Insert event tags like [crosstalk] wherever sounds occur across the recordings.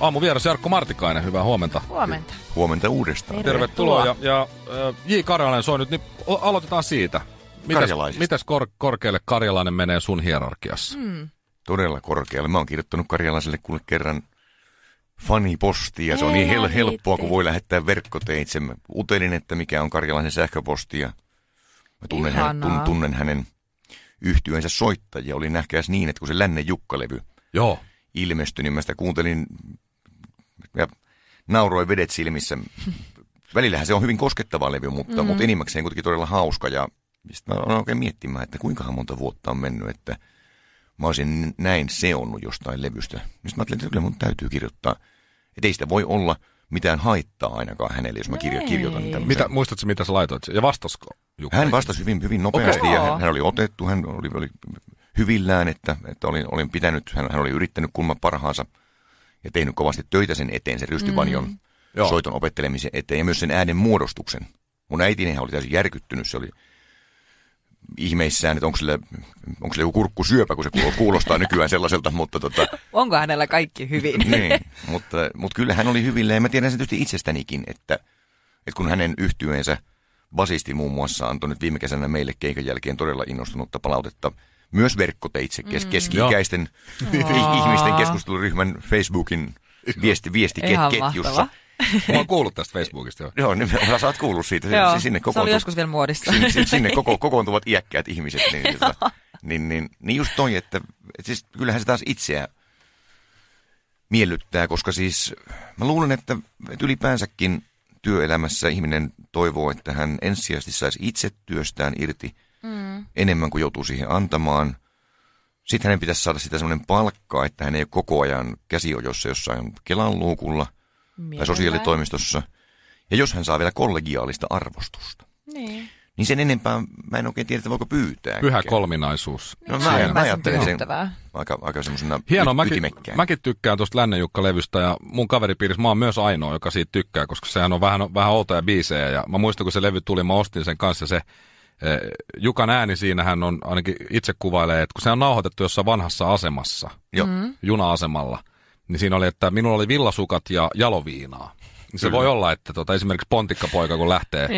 Aamu vieras Jarkko Martikainen, hyvää huomenta. Huomenta. Huomenta uudestaan. Tervetuloa. Ja, ja äh, J. Karjalainen soi nyt, niin aloitetaan siitä. Mitäs, mitäs kor- korkealle Karjalainen menee sun hierarkiassa? Mm. Todella korkealle. Mä oon kirjoittanut karjalaiselle kuule kerran fanipostia. Se on niin hel- ihan helppoa, kun voi lähettää verkkoteitse. Mä utelin, että mikä on karjalaisen sähköposti. Ja mä tunnen, hän, Ihanaa. tun, tunnen hänen yhtyensä soittajia. Oli nähkääs niin, että kun se Lännen Jukka-levy Joo. ilmestyi, niin mä sitä kuuntelin ja nauroin vedet silmissä. Välillähän se on hyvin koskettava levy, mutta, mm. mutta enimmäkseen kuitenkin todella hauska. Ja sitten mä aloin oikein miettimään, että kuinka monta vuotta on mennyt, että mä olisin näin seonnut jostain levystä. Sitten mä ajattelin, että kyllä mun täytyy kirjoittaa. Että ei sitä voi olla mitään haittaa ainakaan hänelle, jos mä kirjo- kirjoitan tämmöisen. Mitä, muistatko, mitä sä laitoit? Ja vastasko Jukka? Hän vastasi hyvin, hyvin nopeasti Okei. ja hän, hän oli otettu, hän oli, oli hyvillään, että, että olin, olin pitänyt, hän, hän oli yrittänyt kulma parhaansa ja tehnyt kovasti töitä sen eteen, sen rystyvanjon mm. Joo. soiton opettelemisen eteen ja myös sen äänen muodostuksen. Mun äitini oli täysin järkyttynyt, se oli ihmeissään, että onko sillä, onko sillä joku kurkkusyöpä, kun se kuulo- kuulostaa nykyään sellaiselta, mutta tota, [laughs] Onko hänellä kaikki hyvin? [laughs] niin, mutta, mutta kyllä hän oli hyvillä ja mä tiedän sen tietysti itsestänikin, että, että kun hänen yhtyeensä basisti muun muassa antoi nyt viime kesänä meille keikan jälkeen todella innostunutta palautetta myös verkkoteitse kes- keski-ikäisten i- [laughs] ihmisten keskusteluryhmän Facebookin viesti, viestiketjussa. [laughs] Mä oon kuullut tästä Facebookista jo. Joo, niin sä oot kuullut siitä. Joo, sinne se oli joskus vielä muodissa. sinne, sinne, sinne koko, [laughs] kokoontuvat iäkkäät ihmiset. Niin, tota, niin, niin, niin just toi, että, että siis kyllähän se taas itseä miellyttää, koska siis mä luulen, että, että ylipäänsäkin työelämässä ihminen toivoo, että hän ensisijaisesti saisi itse työstään irti mm. enemmän kuin joutuu siihen antamaan. Sitten hänen pitäisi saada sitä semmoinen palkka, että hän ei ole koko ajan käsiojossa jossain Kelan luukulla tai Mielellään. sosiaalitoimistossa. Ja jos hän saa vielä kollegiaalista arvostusta, Niin. niin sen enempää mä en oikein tiedä, että voiko pyytää. Pyhä kolminaisuus. No, mä, on mä ajattelen sen aika, aika semmoisena Hienoa, y- mäkin, mäkin tykkään tuosta Lännen Jukka-levystä ja mun kaveripiirissä mä oon myös ainoa, joka siitä tykkää, koska sehän on vähän, vähän outoja biisejä ja mä muistan, kun se levy tuli, mä ostin sen kanssa se Jukan ääni siinähän on, ainakin itse kuvailee, että kun se on nauhoitettu jossain vanhassa asemassa, Joo. Mm. juna-asemalla, niin siinä oli, että minulla oli villasukat ja jaloviinaa. Niin se Kyllä. voi olla, että tota, esimerkiksi Pontikkapoika, kun lähtee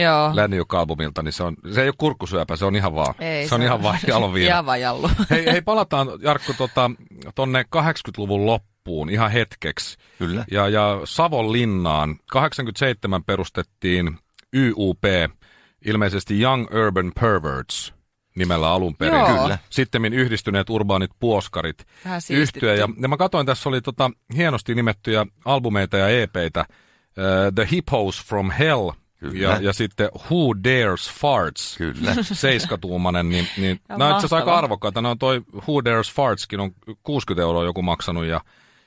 Jukka-albumilta, niin se, on, se ei ole kurkkusyöpä, se on ihan vaan, Ei, se on ihan vaan [laughs] jaloviina. Ihan vaan jallu. [laughs] Hei, hei palataan Jarkko tota, tonne 80-luvun loppuun ihan hetkeksi. Kyllä. Ja, ja Savonlinnaan 87 perustettiin YUP, ilmeisesti Young Urban Perverts nimellä alun perin. Joo. Kyllä. Sitten yhdistyneet urbaanit puoskarit yhtyä. Ja, ja mä katsoin, tässä oli tota, hienosti nimettyjä albumeita ja EPitä. Uh, The Hippos from Hell Kyllä. ja, ja sitten Who Dares Farts Kyllä. [laughs] seiskatuumainen, niin, niin nämä on itse asiassa aika arvokkaita. No toi Who Dares Fartskin on 60 euroa joku maksanut ja,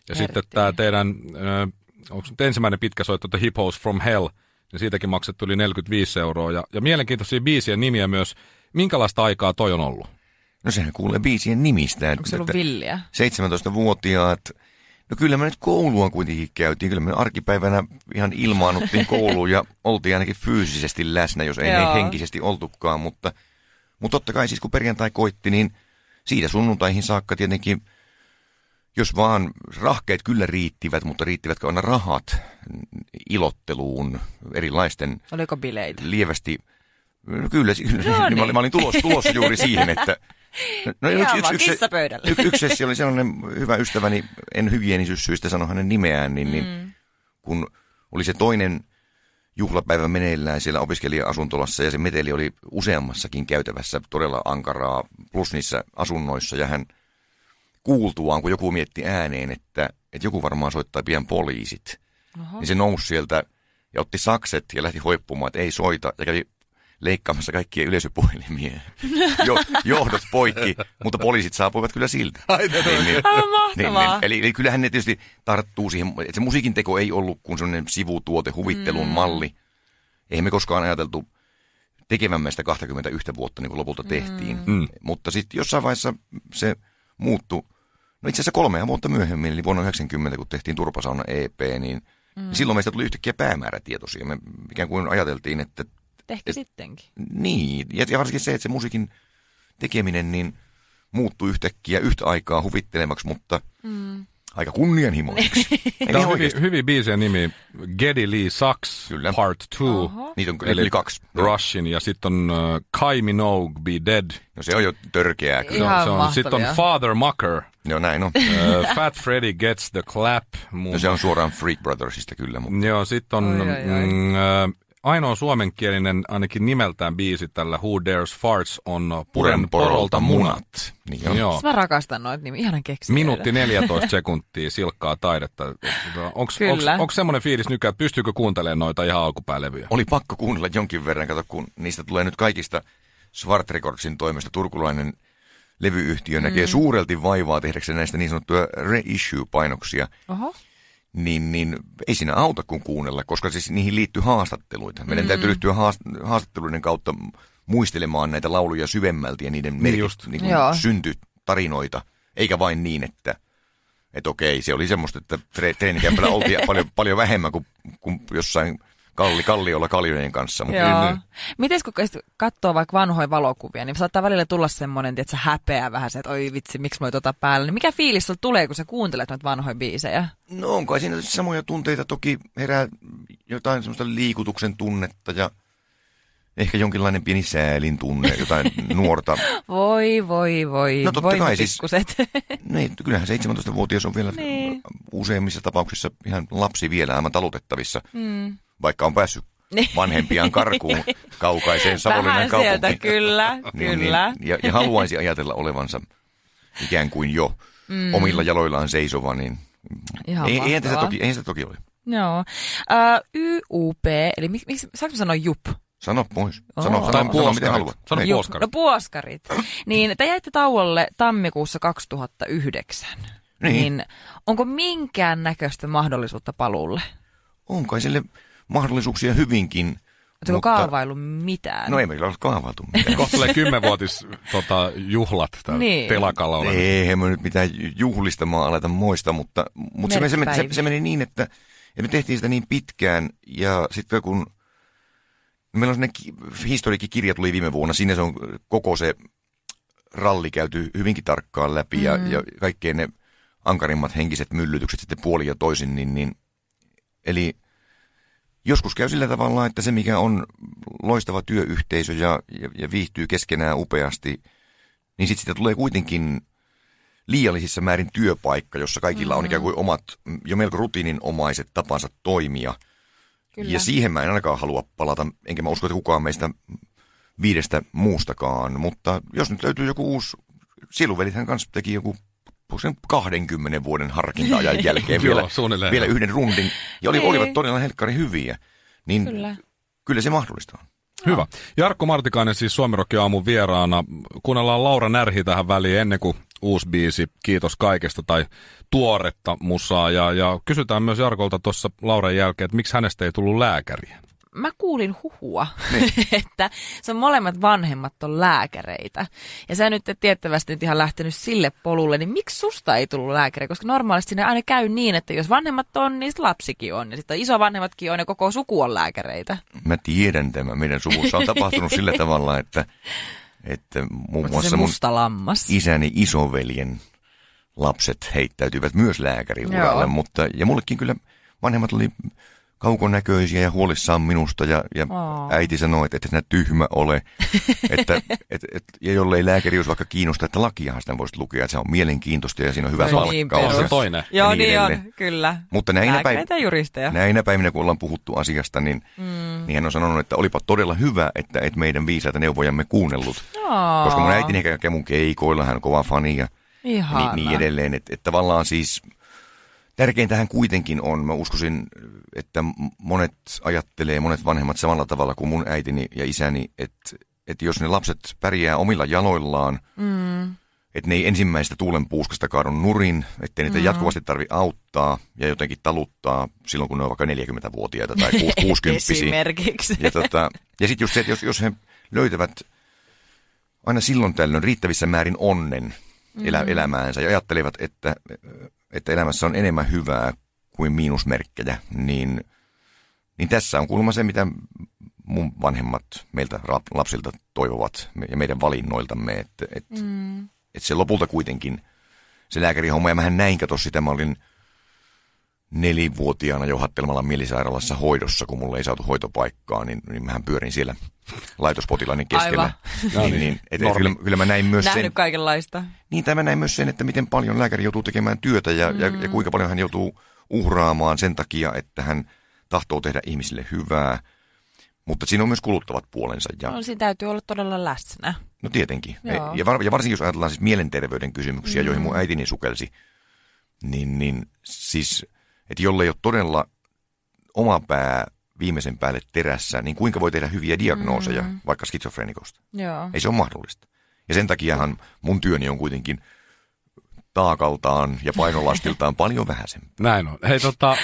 ja sitten tämä teidän, äh, onko nyt ensimmäinen pitkä soitto, The Hippos from Hell, niin siitäkin maksettu yli 45 euroa. Ja, ja mielenkiintoisia biisien nimiä myös. Minkälaista aikaa toi on ollut? No sehän kuulee biisien nimistä. Onko se ollut villiä? 17-vuotiaat. No kyllä me nyt koulua kuitenkin käytiin. Kyllä me arkipäivänä ihan ilmaannuttiin kouluun ja oltiin ainakin fyysisesti läsnä, jos ei Joo. henkisesti oltukaan. Mutta, mutta totta kai siis kun perjantai koitti, niin siitä sunnuntaihin saakka tietenkin, jos vaan rahkeet kyllä riittivät, mutta riittivätkö aina rahat ilotteluun erilaisten Oliko bileitä? lievästi, no kyllä, kyllä No niin. niin. mä, olin, mä olin tulossa, tulossa juuri siihen, että no, Ihan vaan kissapöydällä. yksi, yksi sessio oli sellainen hyvä ystäväni, en hygienisyyssyistä sano hänen nimeään, niin, niin Mm. kun oli se toinen juhlapäivä meneillään siellä opiskelija-asuntolassa ja se meteli oli useammassakin käytävässä todella ankaraa, plus niissä asunnoissa ja hän kuultuaan, kun joku mietti ääneen, että, että joku varmaan soittaa pian poliisit, Oho. niin se nousi sieltä ja otti sakset ja lähti hoippumaan, että ei soita ja kävi leikkaamassa kaikkia yleisöpuhelimia. [laughs] Jo, johdot poikki, mutta poliisit saapuivat kyllä siltä. niin, niin, Aivan mahtavaa. Eli, eli kyllähän ne tietysti tarttuu siihen, että se musiikin teko ei ollut kuin sellainen sivutuote, huvittelun mm. malli. Eihän me koskaan ajateltu tekevämme sitä 21 vuotta niin kuin lopulta tehtiin. Mm. Mutta sitten jossain vaiheessa se muuttui, no itse asiassa kolmea vuotta myöhemmin, eli vuonna 90, kun tehtiin Turpasauna EP, niin mm. silloin meistä tuli yhtäkkiä päämäärätietoisia. Me ikään kuin ajateltiin, että Tehkö sittenkin? niin, ja, ja varsinkin se, että se musiikin tekeminen niin muuttui yhtäkkiä yhtä aikaa huvittelevaksi, mutta mm. Aika kunnianhimoiseksi. [laughs] Tämä on hyvin, hyvin biisien nimi. Geddy Lee Sucks, Kyllä. Part 2. Oho. Niitä on kyllä yli kaksi. Rushin ja sitten on uh, Kai Minogue Be Dead. No se on jo törkeää kyllä. Ihan se on, sitten on. Father Mucker. No näin on. Uh, Fat Freddy Gets the Clap. Muun No se on suoraan Freak Brothersista kyllä, mutta Joo, sitten on Oi, oi, oi. Mm, äh, ainoa suomenkielinen, ainakin nimeltään biisi tällä Who Dares Farts on Puren porolta munat. Niin on. Joo. Mä rakastan noita nimiä. Ihanan keksiä. Minuutti 14 [laughs] sekuntia silkkaa taidetta. Onko Kyllä. semmoinen fiilis nykyään, että pystyykö kuuntelemaan noita ihan alkupäälevyjä? Oli pakko kuunnella jonkin verran, kato kun niistä tulee nyt kaikista Swart Recordsin toimesta turkulainen levyyhtiö mm. näkee suurelti vaivaa tehdäkseen näistä niin sanottuja reissue-painoksia, Oho. Niin, niin ei siinä auta kuin kuunnella, koska siis niihin liittyy haastatteluita. Meidän mm. täytyy ryhtyä haast- haastatteluiden kautta muistelemaan näitä lauluja syvemmälti ja niiden merkit, just. niin kuin Joo. syntytarinoita, eikä vain niin, että että okei, se oli semmoista, että tre- treenikämpällä oltiin [laughs] paljon, paljon vähemmän kuin, kuin jossain kalli, kalliolla kaljojen kanssa. Mutta Joo. niin, Miten kun katsoo vaikka vanhoja valokuvia, niin saattaa välillä tulla semmoinen, että sä häpeää vähän se, että oi vitsi, miksi mä tota päällä. Niin mikä fiilis sulla tulee, kun sä kuuntelet noita vanhoja biisejä? No on kai siinä samoja tunteita toki herää jotain semmoista liikutuksen tunnetta ja ehkä jonkinlainen pieni säälin tunne, jotain [laughs] nuorta. Voi, voi, voi. No totta voi kai siis-. [laughs] Niin, kyllähän 17-vuotias on vielä Niin. useimmissa tapauksissa ihan lapsi vielä aivan talutettavissa, mm. Vaikka on päässyt Niin. vanhempiaan karkuun kaukaiseen Savonlinnan Vähän kaupunkiin. sieltä, kyllä, Niin, kyllä. Niin, ja, ja haluaisi ajatella olevansa ikään kuin jo mm. omilla jaloillaan seisova, niin Ihan ei, eihän, sitä toki, eihän sitä toki ole. Joo. Uh, YUP, eli miksi, miksi saanko sanoa JUP? Sano pois. Sano, Tai sano, sano mitä haluat. Sano Niin. puoskarit. No puoskarit. niin te jäitte tauolle tammikuussa 2009. Niin. niin onko minkään näköistä mahdollisuutta paluulle? On kai sille mahdollisuuksia hyvinkin. Oletko mutta... kaavailu mitään? No ei meillä ole kaavailtu mitään. Kohta tulee kymmenvuotis tota, juhlat täällä Niin. telakalla olevan. Eihän me nyt mitään juhlistamaan aleta moista, mutta, mutta se, se, se, se, se meni niin, että, että me tehtiin sitä niin pitkään ja sitten kun meillä on sellainen ki- historiikikirja tuli viime vuonna, siinä se on koko se ralli käyty hyvinkin tarkkaan läpi ja, Mm. ja kaikkein ne ankarimmat henkiset myllytykset sitten puoli ja toisin, niin, niin eli joskus käy sillä tavalla, että se mikä on loistava työyhteisö ja, ja, ja viihtyy keskenään upeasti, niin sitten sitä tulee kuitenkin liiallisissa määrin työpaikka, jossa kaikilla on ikään kuin omat mm, jo melko rutiininomaiset tapansa toimia. Kyllä. Ja siihen mä en ainakaan halua palata, enkä mä usko, että kukaan meistä viidestä muustakaan. Mutta jos nyt löytyy joku uusi, Siluvelithän kanssa teki joku sen 20 vuoden harkinta-ajan jälkeen [laughs] Joo, vielä, suunnilleen. vielä yhden rundin. Ja oli, Niin. olivat todella helkkari hyviä. Niin Kyllä. kyllä se mahdollista on. Hyvä. Jarkko Martikainen siis Suomirokki aamun vieraana. Kuunnellaan Laura Närhi tähän väliin ennen kuin uusi biisi Kiitos kaikesta tai tuoretta musaa. Ja, ja kysytään myös Jarkolta tuossa Lauran jälkeen, että miksi hänestä ei tullut lääkäriä. Mä kuulin huhua, [laughs] että se on molemmat vanhemmat on lääkäreitä. Ja sä nyt et tiettävästi nyt ihan lähtenyt sille polulle, niin miksi susta ei tullut lääkäri? Koska normaalisti siinä aina käy niin, että jos vanhemmat on, niin lapsikin on. Ja sitten isovanhemmatkin on ja koko suku on lääkäreitä. Mä tiedän tämä. Meidän suvussa on tapahtunut sillä tavalla, että, että muun muassa mun isäni isoveljen lapset heittäytyivät myös lääkäriuralle, Joo. mutta ja mullekin kyllä vanhemmat oli kaukonäköisiä ja huolissaan minusta ja, ja Aa. äiti sanoi, että et sinä tyhmä ole, [laughs] että et, et, ja jollei lääkärius vaikka kiinnosta, että lakiahan sitä voisit lukea, että se on mielenkiintoista ja siinä on hyvä Se on niin palkkaus. Se toinen. ja Joo, niin niin, edelleen. on, kyllä. Mutta näinä, päiv- näinä päivinä, kun ollaan puhuttu asiasta, niin, mm. niin hän on sanonut, että olipa todella hyvä, että et meidän viisaita neuvojamme kuunnellut. Aa, Koska mun äitini käy mun keikoilla, hän on kova fani ja Ihana. niin, niin edelleen. Että et tavallaan siis tärkeintähän kuitenkin on, mä uskoisin, että monet ajattelee, monet vanhemmat samalla tavalla kuin mun äitini ja isäni, että, että jos ne lapset pärjää omilla jaloillaan, Mm. että ne ei ensimmäistä tuulen puuskasta kaadu nurin, ettei niitä mm. jatkuvasti tarvi auttaa ja jotenkin taluttaa silloin, kun ne on vaikka 40-vuotiaita tai 60 [laughs] Esimerkiksi. ja, tota, ja sitten just se, että jos, jos he löytävät aina silloin tällöin riittävissä määrin onnen elä, elämäänsä ja ajattelevat, että, että elämässä on enemmän hyvää kuin miinusmerkkejä, niin, niin tässä on kuulemma se, mitä mun vanhemmat meiltä lapsilta toivovat ja meidän valinnoiltamme, että, että, mm. että se lopulta kuitenkin se lääkärihomma, ja mähän näin kato sitä, mä olin nelivuotiaana jo Hattelmalan mielisairaalassa hoidossa, kun mulle ei saatu hoitopaikkaa, niin, niin mähän pyörin siellä laitospotilainen keskellä. Aivan. No niin, niin et, et, kyllä, kyllä mä näin myös Nähnyt sen. kaikenlaista. Niin, tämä näin myös sen, että miten paljon lääkäri joutuu tekemään työtä ja, mm. ja, ja kuinka paljon hän joutuu uhraamaan sen takia, että hän tahtoo tehdä ihmisille hyvää. Mutta siinä on myös kuluttavat puolensa. Ja... No, siinä täytyy olla todella läsnä. No tietenkin. Joo. Ja, var, ja varsinkin jos ajatellaan siis mielenterveyden kysymyksiä, mm. joihin mun äitini sukelsi, niin, niin siis, että jolle ei ole todella oma pää viimeisen päälle terässä, niin kuinka voi tehdä hyviä diagnooseja mm. vaikka skitsofrenikosta? Joo. Ei se ole mahdollista. Ja sen takiahan mun työni on kuitenkin taakaltaan ja painolastiltaan [laughs] paljon vähäisempi. Näin on. Hei tota,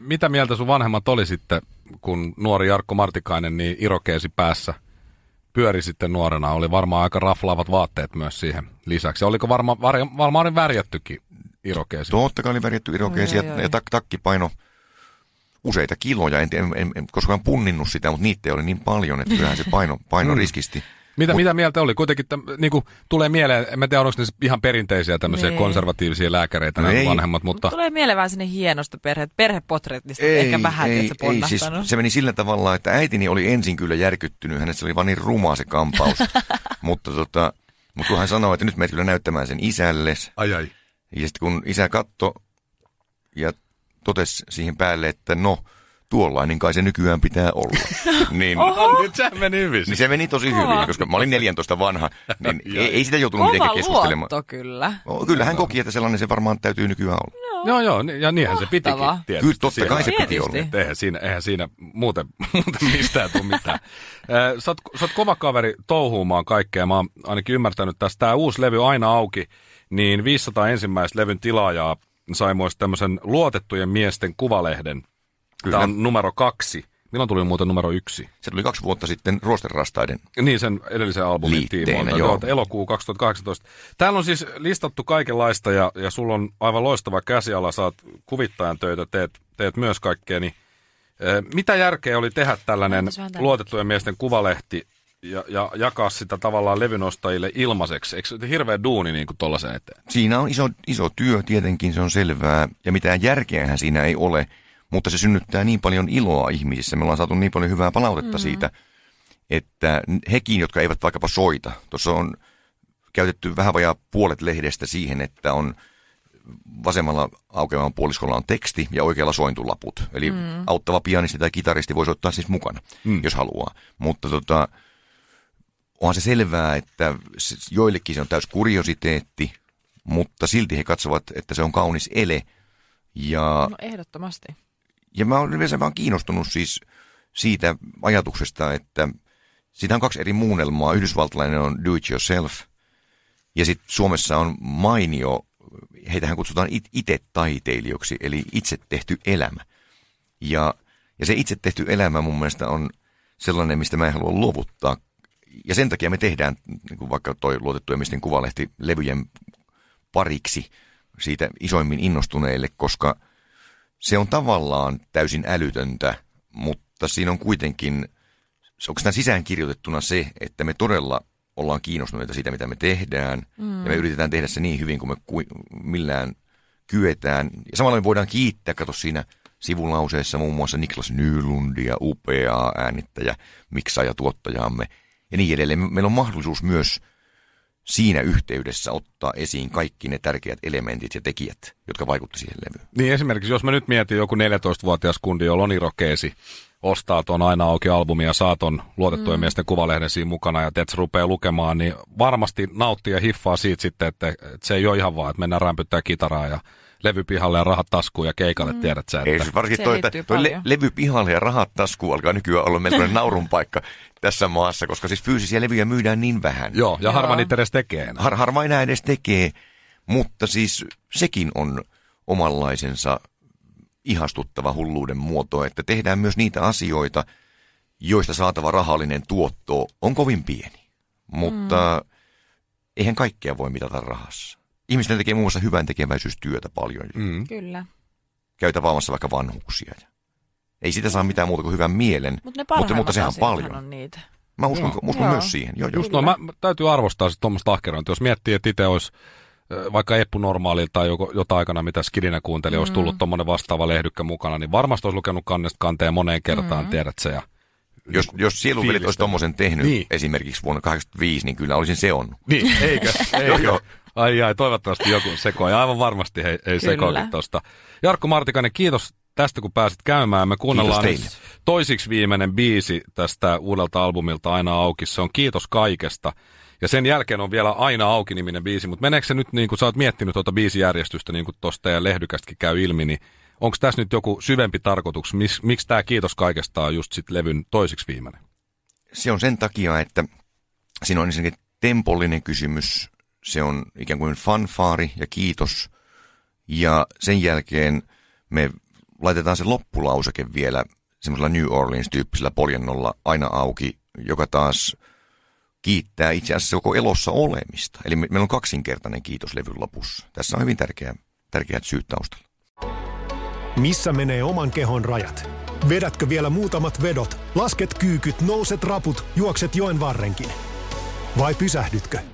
mitä mieltä sun vanhemmat oli sitten, kun nuori Jarkko Martikainen niin irokeesi päässä pyöri sitten nuorena? Oli varmaan aika raflaavat vaatteet myös siihen lisäksi. Oliko varma, var, varmaan värjättykin irokeesi? Totta kai oli värjätty irokeesi ja, ja tak, takki paino useita kiloja. En, en, en, en koskaan punninnut sitä, mutta niitä oli niin paljon, että kyllähän se paino, paino mm. riskisti. Mitä, Mut, mitä mieltä oli? Kuitenkin täm, niin kuin, tulee mieleen, en tiedä onko ne ihan perinteisiä tämmöisiä nee. konservatiivisia lääkäreitä no nämä vanhemmat, mutta... Tulee mieleen vähän sinne hienosta perhe, perhepotretista, ei, ehkä vähän, ei, että ei, siis se meni sillä tavalla, että äitini oli ensin kyllä järkyttynyt, hänessä oli vaan niin ruma se kampaus, [laughs] mutta, tota, mutta kun hän sanoi, että nyt menet kyllä näyttämään sen isälles. Ai ai. Ja sitten kun isä katto ja totesi siihen päälle, että no, tuollainen kai se nykyään pitää olla. [laughs] niin, Oho. nyt se meni hyvin. Niin se meni tosi hyvin, koska mä olin 14 vanha, niin [laughs] ei, ei sitä joutunut mitenkään keskustelemaan. Luotto, kyllä. No, kyllä hän koki, että sellainen se varmaan täytyy nykyään olla. Joo, joo, ja niinhän se pitikin. Tietysti. Kyllä, totta kai se piti olla. Eihän siinä, eihän siinä muuten, [laughs] muuten mistään tule mitään. sä, oot, sä oot kova kaveri touhuumaan kaikkea. Mä oon ainakin ymmärtänyt tästä. Tämä uusi levy aina auki, niin 500 ensimmäistä levyn tilaajaa sai muista tämmöisen luotettujen miesten kuvalehden – Kyllä. Tämä on numero kaksi. Milloin tuli muuten numero yksi? Se tuli kaksi vuotta sitten Ruosterrastaiden Niin, sen edellisen albumin tiimoilta. Joo. joo. Elokuu 2018. Täällä on siis listattu kaikenlaista ja, ja sulla on aivan loistava käsiala. Saat kuvittajan töitä, teet, teet myös kaikkea. Niin, eh, mitä järkeä oli tehdä tällainen luotettujen miesten kuvalehti ja, ja jakaa sitä tavallaan levynostajille ilmaiseksi? Eikö se hirveä duuni niin kuin tollaisen eteen? Siinä on iso, iso työ, tietenkin se on selvää. Ja mitään järkeähän siinä ei ole – mutta se synnyttää niin paljon iloa ihmisissä. Me ollaan saatu niin paljon hyvää palautetta mm. siitä, että hekin, jotka eivät vaikkapa soita, tuossa on käytetty vähän vajaa puolet lehdestä siihen, että on vasemmalla aukeavan puoliskolla on teksti ja oikealla sointulaput. Eli mm. auttava pianisti tai kitaristi voisi ottaa siis mukana, mm. jos haluaa. Mutta tota, onhan se selvää, että joillekin se on täys kuriositeetti, mutta silti he katsovat, että se on kaunis ele. Ja no ehdottomasti. Ja mä olen yleensä vaan kiinnostunut siis siitä ajatuksesta, että siitä on kaksi eri muunnelmaa. Yhdysvaltalainen on do it yourself ja sitten Suomessa on mainio, heitähän kutsutaan it- itse taiteilijoiksi, eli itse tehty elämä. Ja, ja se itse tehty elämä mun mielestä on sellainen, mistä mä en halua luovuttaa. Ja sen takia me tehdään, niin kuin vaikka toi luotettu misten kuvalehti levyjen pariksi siitä isoimmin innostuneille, koska – se on tavallaan täysin älytöntä, mutta siinä on kuitenkin, onko tämä sisään kirjoitettuna se, että me todella ollaan kiinnostuneita siitä, mitä me tehdään, mm. ja me yritetään tehdä se niin hyvin kuin me ku, millään kyetään. Ja samalla me voidaan kiittää, kato siinä sivulauseessa muun muassa Niklas Nylundia, upeaa äänittäjä, miksaaja tuottajaamme ja niin edelleen. Meillä on mahdollisuus myös siinä yhteydessä ottaa esiin kaikki ne tärkeät elementit ja tekijät, jotka vaikutti siihen levyyn. Niin esimerkiksi, jos mä nyt mietin joku 14-vuotias kundi, jolla on irokeesi, ostaa tuon aina auki albumia, saa ton luotettujen mm. miesten kuvalehden siinä mukana ja teet rupeaa lukemaan, niin varmasti nauttii ja hiffaa siitä sitten, että, että se ei ole ihan vaan, että mennään rämpyttää kitaraa ja levypihalle ja rahat taskuun ja keikalle, mm. tiedät sä. Että... Ei, siis varsinkin toi, että toi le- levypihalle ja rahat taskuun alkaa nykyään olla melkoinen [laughs] naurun paikka tässä maassa, koska siis fyysisiä levyjä myydään niin vähän. Joo, ja Joo. harva niitä edes tekee enää. Har, harva enää edes tekee, mutta siis sekin on omanlaisensa ihastuttava hulluuden muoto, että tehdään myös niitä asioita, joista saatava rahallinen tuotto on kovin pieni. Mutta mm. eihän kaikkea voi mitata rahassa. Ihmisten tekee muun muassa hyvän tekeväisyystyötä paljon. Mm. Kyllä. Käytä vaamassa vaikka vanhuksia. Ei sitä saa mitään muuta kuin hyvän mielen, Mut ne mutta, mutta sehän on paljon. On niitä. Mä uskon, joo. uskon joo. myös siihen. Joo, Just no, mä, täytyy arvostaa tuommoista ahkerointia. Jos miettii, että itse olisi vaikka Eppu Normaalilta tai joko, jotain aikana, mitä Skidinä kuunteli, mm. olisi tullut tuommoinen vastaava lehdykkä mukana, niin varmasti olisi lukenut kannesta kanteen moneen kertaan, mm. tiedät se. Ja jos, jos sieluvelit olisi tuommoisen tehnyt niin. esimerkiksi vuonna 1985, niin kyllä olisin se on. Niin, eikö? [laughs] eikö? Ai ai, toivottavasti joku sekoi. Aivan varmasti ei, ei sekoikin tuosta. Jarkko Martikainen, kiitos tästä kun pääsit käymään. Me kuunnellaan toisiksi viimeinen biisi tästä uudelta albumilta Aina auki. Se on Kiitos kaikesta. Ja sen jälkeen on vielä Aina auki-niminen biisi, mutta meneekö se nyt, niin kuin sä oot miettinyt tuota biisijärjestystä, niin kuin tuosta ja lehdykästäkin käy ilmi, niin onko tässä nyt joku syvempi tarkoitus? Mis, miksi tämä Kiitos kaikesta on just sit levyn toisiksi viimeinen? Se on sen takia, että siinä on ensinnäkin tempollinen kysymys, se on ikään kuin fanfaari ja kiitos. Ja sen jälkeen me laitetaan se loppulauseke vielä semmoisella New Orleans-tyyppisellä poljennolla aina auki, joka taas kiittää itse asiassa koko elossa olemista. Eli meillä on kaksinkertainen kiitos levyn lopussa. Tässä on hyvin tärkeä, tärkeät syyt taustalla. Missä menee oman kehon rajat? Vedätkö vielä muutamat vedot, lasket kyykyt, nouset raput, juokset joen varrenkin? Vai pysähdytkö?